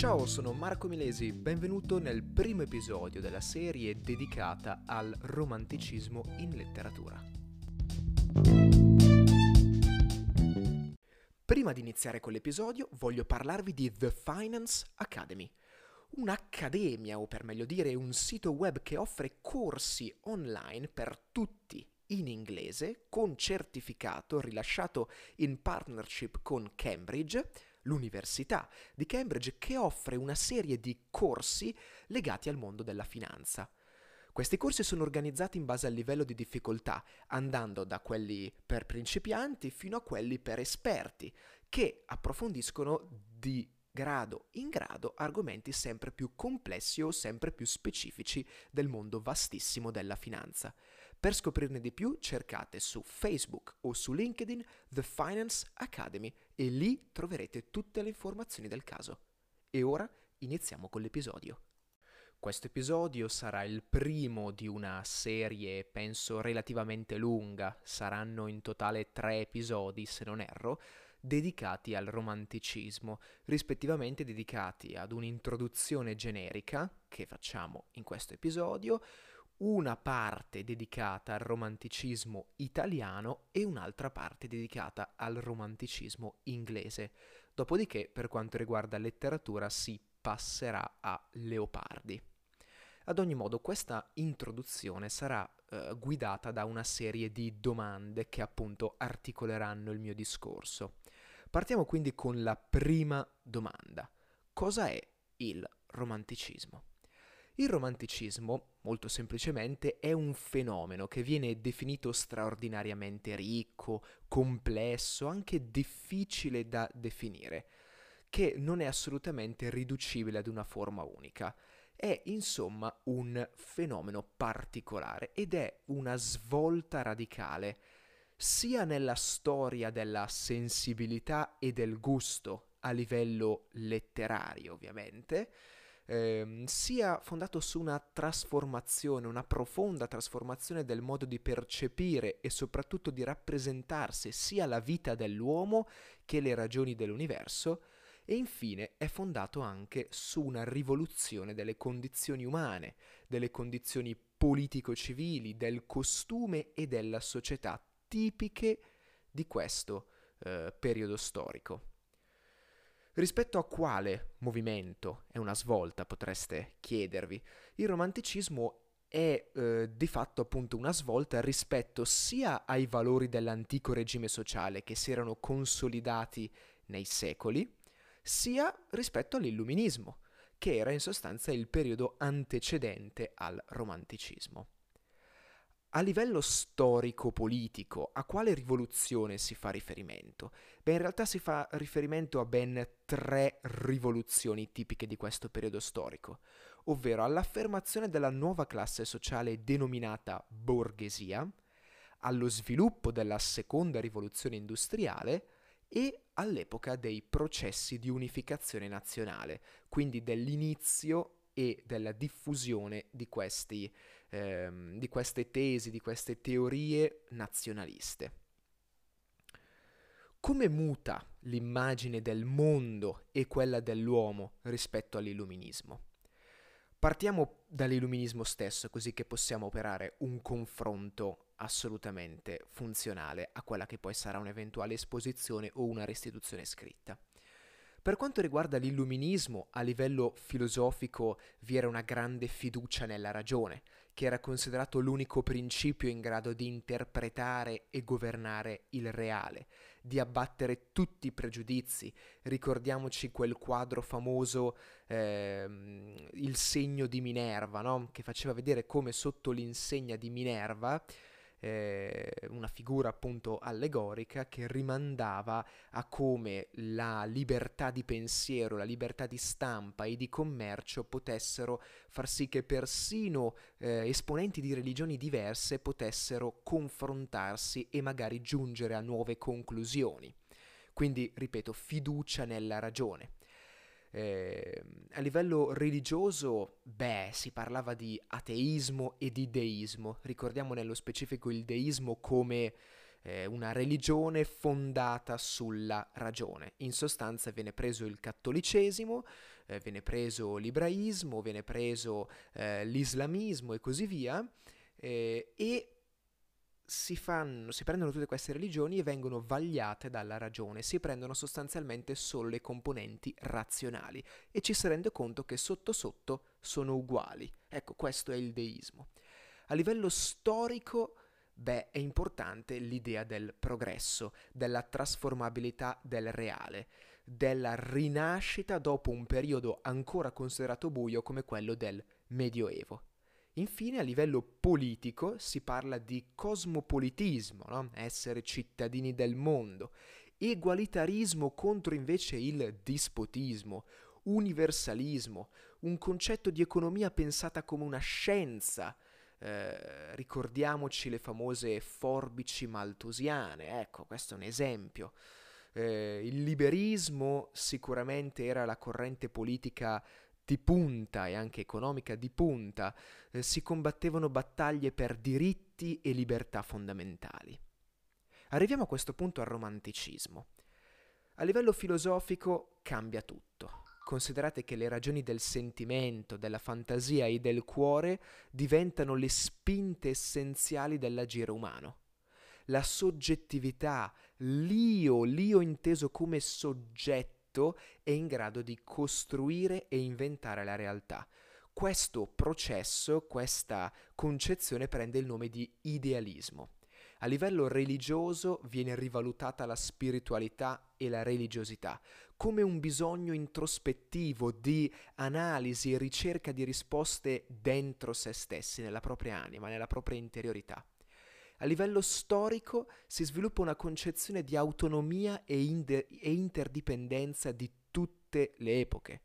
Ciao, sono Marco Milesi, benvenuto nel primo episodio della serie dedicata al romanticismo in letteratura. Prima di iniziare con l'episodio voglio parlarvi di The Finance Academy, un'accademia o per meglio dire un sito web che offre corsi online per tutti in inglese con certificato rilasciato in partnership con Cambridge l'Università di Cambridge che offre una serie di corsi legati al mondo della finanza. Questi corsi sono organizzati in base al livello di difficoltà, andando da quelli per principianti fino a quelli per esperti, che approfondiscono di grado in grado argomenti sempre più complessi o sempre più specifici del mondo vastissimo della finanza. Per scoprirne di più cercate su Facebook o su LinkedIn The Finance Academy e lì troverete tutte le informazioni del caso. E ora iniziamo con l'episodio. Questo episodio sarà il primo di una serie, penso, relativamente lunga, saranno in totale tre episodi se non erro, dedicati al romanticismo, rispettivamente dedicati ad un'introduzione generica che facciamo in questo episodio, una parte dedicata al romanticismo italiano e un'altra parte dedicata al romanticismo inglese. Dopodiché, per quanto riguarda letteratura, si passerà a Leopardi. Ad ogni modo, questa introduzione sarà eh, guidata da una serie di domande che appunto articoleranno il mio discorso. Partiamo quindi con la prima domanda. Cosa è il romanticismo? Il romanticismo, molto semplicemente, è un fenomeno che viene definito straordinariamente ricco, complesso, anche difficile da definire, che non è assolutamente riducibile ad una forma unica. È insomma un fenomeno particolare ed è una svolta radicale sia nella storia della sensibilità e del gusto a livello letterario, ovviamente, ehm, sia fondato su una trasformazione, una profonda trasformazione del modo di percepire e soprattutto di rappresentarsi sia la vita dell'uomo che le ragioni dell'universo, e infine è fondato anche su una rivoluzione delle condizioni umane, delle condizioni politico-civili, del costume e della società tipiche di questo eh, periodo storico. Rispetto a quale movimento è una svolta, potreste chiedervi. Il romanticismo è eh, di fatto appunto una svolta rispetto sia ai valori dell'antico regime sociale che si erano consolidati nei secoli, sia rispetto all'illuminismo, che era in sostanza il periodo antecedente al romanticismo. A livello storico-politico, a quale rivoluzione si fa riferimento? Beh, in realtà si fa riferimento a ben tre rivoluzioni tipiche di questo periodo storico, ovvero all'affermazione della nuova classe sociale denominata borghesia, allo sviluppo della seconda rivoluzione industriale e all'epoca dei processi di unificazione nazionale, quindi dell'inizio e della diffusione di, questi, ehm, di queste tesi, di queste teorie nazionaliste. Come muta l'immagine del mondo e quella dell'uomo rispetto all'illuminismo? Partiamo dall'illuminismo stesso, così che possiamo operare un confronto assolutamente funzionale a quella che poi sarà un'eventuale esposizione o una restituzione scritta. Per quanto riguarda l'illuminismo, a livello filosofico vi era una grande fiducia nella ragione, che era considerato l'unico principio in grado di interpretare e governare il reale, di abbattere tutti i pregiudizi. Ricordiamoci quel quadro famoso, eh, Il segno di Minerva, no? che faceva vedere come sotto l'insegna di Minerva eh, una figura appunto allegorica che rimandava a come la libertà di pensiero, la libertà di stampa e di commercio potessero far sì che persino eh, esponenti di religioni diverse potessero confrontarsi e magari giungere a nuove conclusioni. Quindi, ripeto, fiducia nella ragione. Eh, a livello religioso, beh, si parlava di ateismo e di deismo. Ricordiamo nello specifico il deismo come eh, una religione fondata sulla ragione. In sostanza viene preso il cattolicesimo, eh, viene preso l'ibraismo, viene preso eh, l'islamismo e così via, eh, e si, fanno, si prendono tutte queste religioni e vengono vagliate dalla ragione, si prendono sostanzialmente solo le componenti razionali e ci si rende conto che sotto sotto sono uguali. Ecco, questo è il deismo. A livello storico, beh, è importante l'idea del progresso, della trasformabilità del reale, della rinascita dopo un periodo ancora considerato buio come quello del Medioevo. Infine, a livello politico, si parla di cosmopolitismo, no? essere cittadini del mondo, egualitarismo contro invece il dispotismo, universalismo, un concetto di economia pensata come una scienza. Eh, ricordiamoci le famose forbici maltusiane, ecco, questo è un esempio. Eh, il liberismo sicuramente era la corrente politica di punta e anche economica di punta, eh, si combattevano battaglie per diritti e libertà fondamentali. Arriviamo a questo punto al romanticismo. A livello filosofico cambia tutto. Considerate che le ragioni del sentimento, della fantasia e del cuore diventano le spinte essenziali dell'agire umano. La soggettività, l'io, l'io inteso come soggetto, diritto è in grado di costruire e inventare la realtà. Questo processo, questa concezione prende il nome di idealismo. A livello religioso viene rivalutata la spiritualità e la religiosità come un bisogno introspettivo di analisi e ricerca di risposte dentro se stessi, nella propria anima, nella propria interiorità. A livello storico si sviluppa una concezione di autonomia e, inde- e interdipendenza di tutte le epoche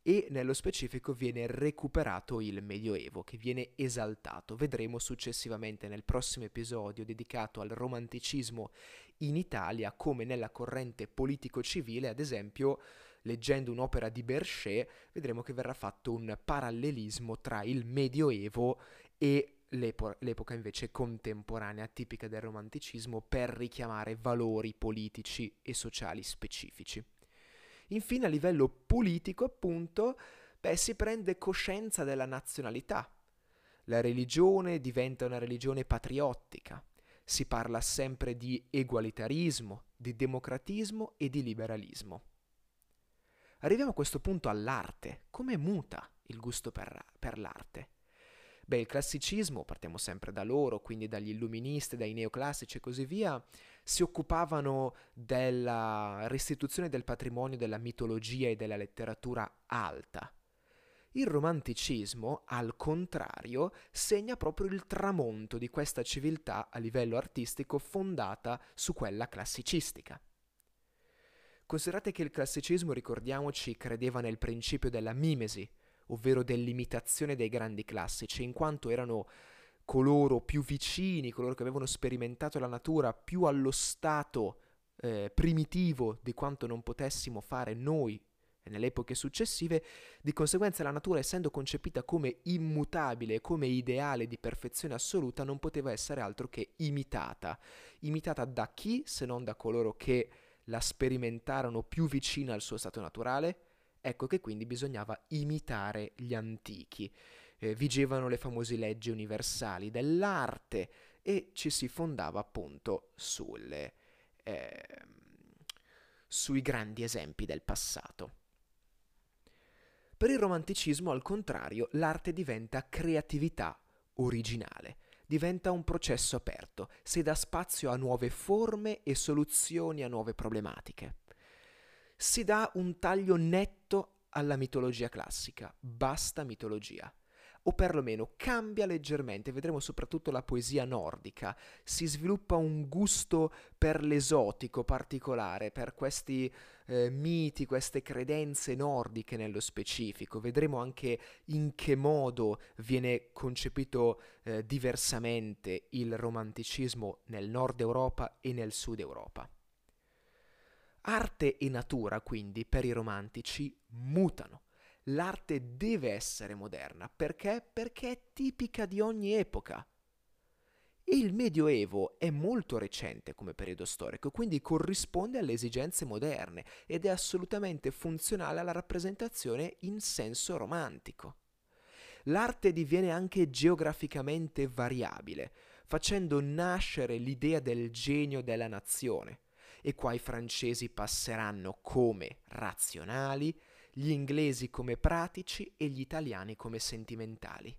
e nello specifico viene recuperato il Medioevo, che viene esaltato. Vedremo successivamente nel prossimo episodio dedicato al romanticismo in Italia come nella corrente politico-civile, ad esempio, leggendo un'opera di Berchet, vedremo che verrà fatto un parallelismo tra il Medioevo e l'epo- l'epoca invece contemporanea tipica del romanticismo per richiamare valori politici e sociali specifici. Infine a livello politico appunto beh, si prende coscienza della nazionalità. La religione diventa una religione patriottica. Si parla sempre di egualitarismo, di democratismo e di liberalismo. Arriviamo a questo punto all'arte. Come muta il gusto per, per l'arte? Beh, il classicismo, partiamo sempre da loro, quindi dagli illuministi, dai neoclassici e così via, si occupavano della restituzione del patrimonio della mitologia e della letteratura alta. Il romanticismo, al contrario, segna proprio il tramonto di questa civiltà a livello artistico fondata su quella classicistica. Considerate che il classicismo, ricordiamoci, credeva nel principio della mimesi, ovvero dell'imitazione dei grandi classici, in quanto erano coloro più vicini, coloro che avevano sperimentato la natura più allo stato eh, primitivo di quanto non potessimo fare noi nelle epoche successive, di conseguenza la natura essendo concepita come immutabile, come ideale di perfezione assoluta, non poteva essere altro che imitata. Imitata da chi se non da coloro che la sperimentarono più vicina al suo stato naturale? Ecco che quindi bisognava imitare gli antichi. Eh, vigevano le famose leggi universali dell'arte e ci si fondava appunto sulle, eh, sui grandi esempi del passato. Per il romanticismo, al contrario, l'arte diventa creatività originale, diventa un processo aperto, si dà spazio a nuove forme e soluzioni a nuove problematiche si dà un taglio netto alla mitologia classica, basta mitologia. O perlomeno cambia leggermente, vedremo soprattutto la poesia nordica, si sviluppa un gusto per l'esotico particolare, per questi eh, miti, queste credenze nordiche nello specifico. Vedremo anche in che modo viene concepito eh, diversamente il romanticismo nel nord Europa e nel sud Europa. Arte e natura, quindi, per i romantici mutano. L'arte deve essere moderna. Perché? Perché è tipica di ogni epoca. E il Medioevo è molto recente come periodo storico, quindi corrisponde alle esigenze moderne ed è assolutamente funzionale alla rappresentazione in senso romantico. L'arte diviene anche geograficamente variabile, facendo nascere l'idea del genio della nazione. E qua i francesi passeranno come razionali, gli inglesi come pratici e gli italiani come sentimentali.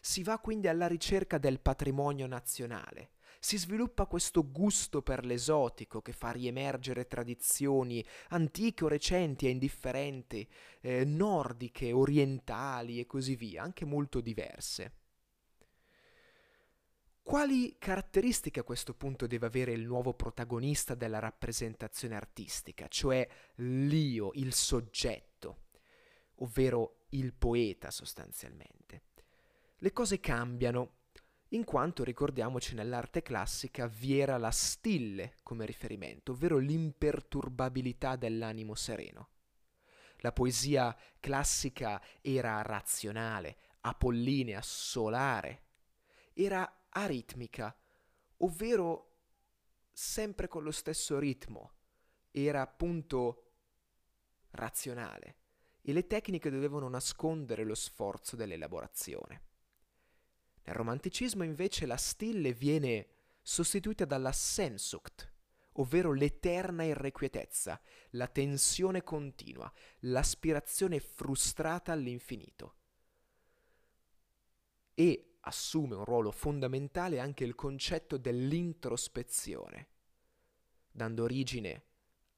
Si va quindi alla ricerca del patrimonio nazionale. Si sviluppa questo gusto per l'esotico che fa riemergere tradizioni antiche o recenti e indifferenti, eh, nordiche, orientali e così via, anche molto diverse. Quali caratteristiche a questo punto deve avere il nuovo protagonista della rappresentazione artistica, cioè l'io, il soggetto, ovvero il poeta sostanzialmente? le cose cambiano, in quanto ricordiamoci nell'arte classica vi era la stille come riferimento, ovvero l'imperturbabilità dell'animo sereno. La poesia classica era razionale, apollinea, solare, era aritmica, ovvero sempre con lo stesso ritmo, era appunto razionale e le tecniche dovevano nascondere lo sforzo dell'elaborazione. Nel romanticismo invece la stille viene sostituita dalla sensucht, ovvero l'eterna irrequietezza, la tensione continua, l'aspirazione frustrata all'infinito. E assume un ruolo fondamentale anche il concetto dell'introspezione, dando origine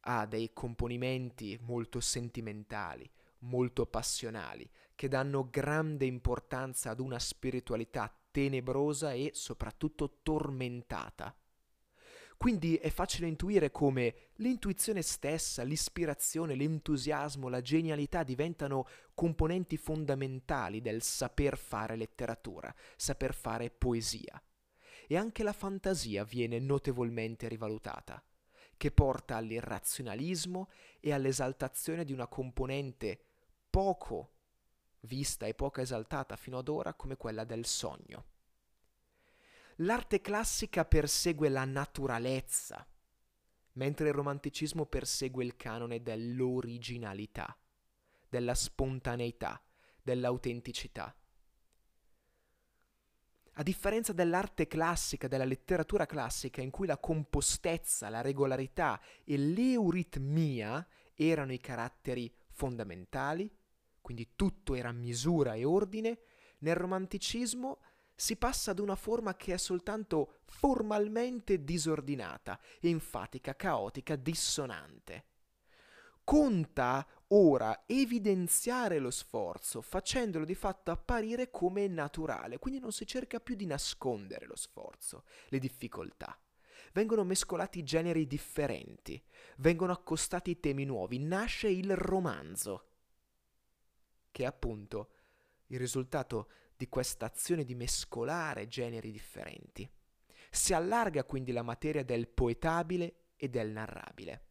a dei componimenti molto sentimentali, molto passionali, che danno grande importanza ad una spiritualità tenebrosa e soprattutto tormentata. Quindi è facile intuire come l'intuizione stessa, l'ispirazione, l'entusiasmo, la genialità diventano componenti fondamentali del saper fare letteratura, saper fare poesia. E anche la fantasia viene notevolmente rivalutata, che porta all'irrazionalismo e all'esaltazione di una componente poco vista e poco esaltata fino ad ora come quella del sogno. L'arte classica persegue la naturalezza, mentre il romanticismo persegue il canone dell'originalità, della spontaneità, dell'autenticità. A differenza dell'arte classica, della letteratura classica, in cui la compostezza, la regolarità e l'euritmia erano i caratteri fondamentali, quindi tutto era misura e ordine, nel romanticismo si passa ad una forma che è soltanto formalmente disordinata, enfatica, caotica, dissonante. Conta ora evidenziare lo sforzo, facendolo di fatto apparire come naturale, quindi non si cerca più di nascondere lo sforzo, le difficoltà. Vengono mescolati generi differenti, vengono accostati temi nuovi, nasce il romanzo che è appunto il risultato di questa azione di mescolare generi differenti. Si allarga quindi la materia del poetabile e del narrabile.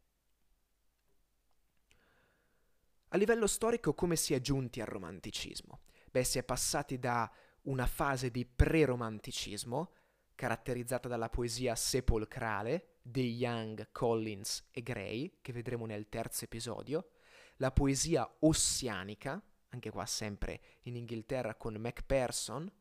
A livello storico come si è giunti al romanticismo? Beh, si è passati da una fase di pre-romanticismo, caratterizzata dalla poesia sepolcrale di Young, Collins e Gray, che vedremo nel terzo episodio, la poesia ossianica, anche qua sempre in Inghilterra con Macpherson,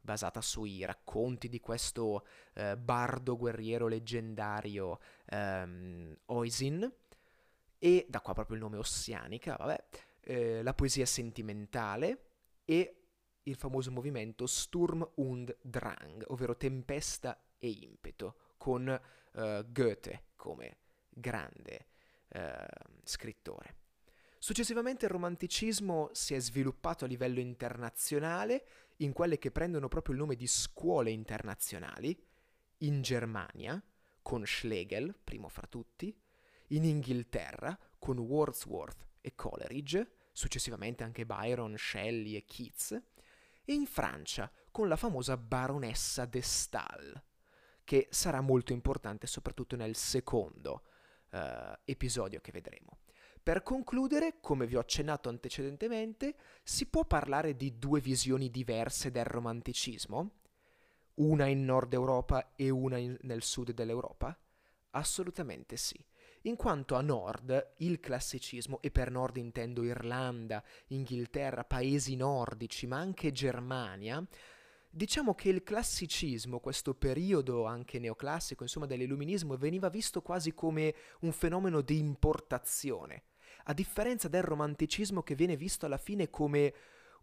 basata sui racconti di questo eh, bardo guerriero leggendario ehm, Oisin, e da qua proprio il nome Ossianica, vabbè, eh, la poesia sentimentale e il famoso movimento Sturm und Drang, ovvero tempesta e impeto, con eh, Goethe come grande eh, scrittore. Successivamente il romanticismo si è sviluppato a livello internazionale in quelle che prendono proprio il nome di scuole internazionali, in Germania, con Schlegel, primo fra tutti, in Inghilterra, con Wordsworth e Coleridge, successivamente anche Byron, Shelley e Keats, e in Francia, con la famosa baronessa de Stael, che sarà molto importante soprattutto nel secondo uh, episodio che vedremo. Per concludere, come vi ho accennato antecedentemente, si può parlare di due visioni diverse del romanticismo? una in Nord Europa e una in, nel sud dell'Europa? Assolutamente sì. In quanto a nord, il classicismo, e per nord intendo Irlanda, Inghilterra, paesi nordici, ma anche Germania, diciamo che il classicismo, questo periodo anche neoclassico, insomma dell'illuminismo, veniva visto quasi come un fenomeno di importazione, a differenza del romanticismo che viene visto alla fine come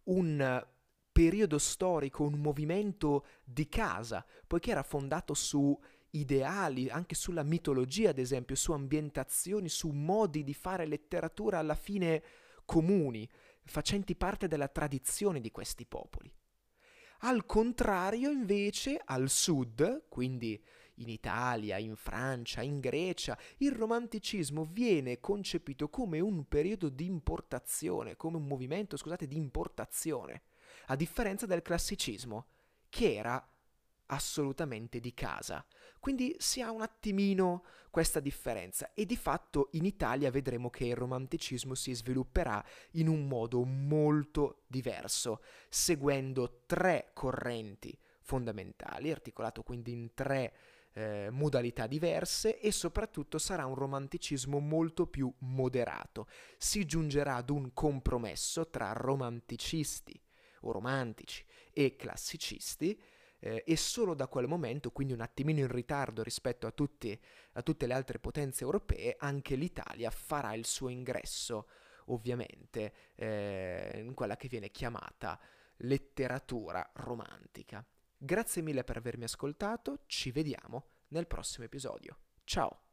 un periodo storico, un movimento di casa, poiché era fondato su ideali, anche sulla mitologia, ad esempio, su ambientazioni, su modi di fare letteratura alla fine comuni, facenti parte della tradizione di questi popoli. Al contrario, invece, al sud, quindi in Italia, in Francia, in Grecia, il romanticismo viene concepito come un periodo di importazione, come un movimento, scusate, di importazione, a differenza del classicismo, che era assolutamente di casa. Quindi si ha un attimino questa differenza e di fatto in Italia vedremo che il romanticismo si svilupperà in un modo molto diverso, seguendo tre correnti fondamentali, articolato quindi in tre eh, modalità diverse e soprattutto sarà un romanticismo molto più moderato. Si giungerà ad un compromesso tra romanticisti o romantici e classicisti eh, e solo da quel momento, quindi un attimino in ritardo rispetto a, tutti, a tutte le altre potenze europee, anche l'Italia farà il suo ingresso, ovviamente, eh, in quella che viene chiamata letteratura romantica. Grazie mille per avermi ascoltato, ci vediamo nel prossimo episodio. Ciao!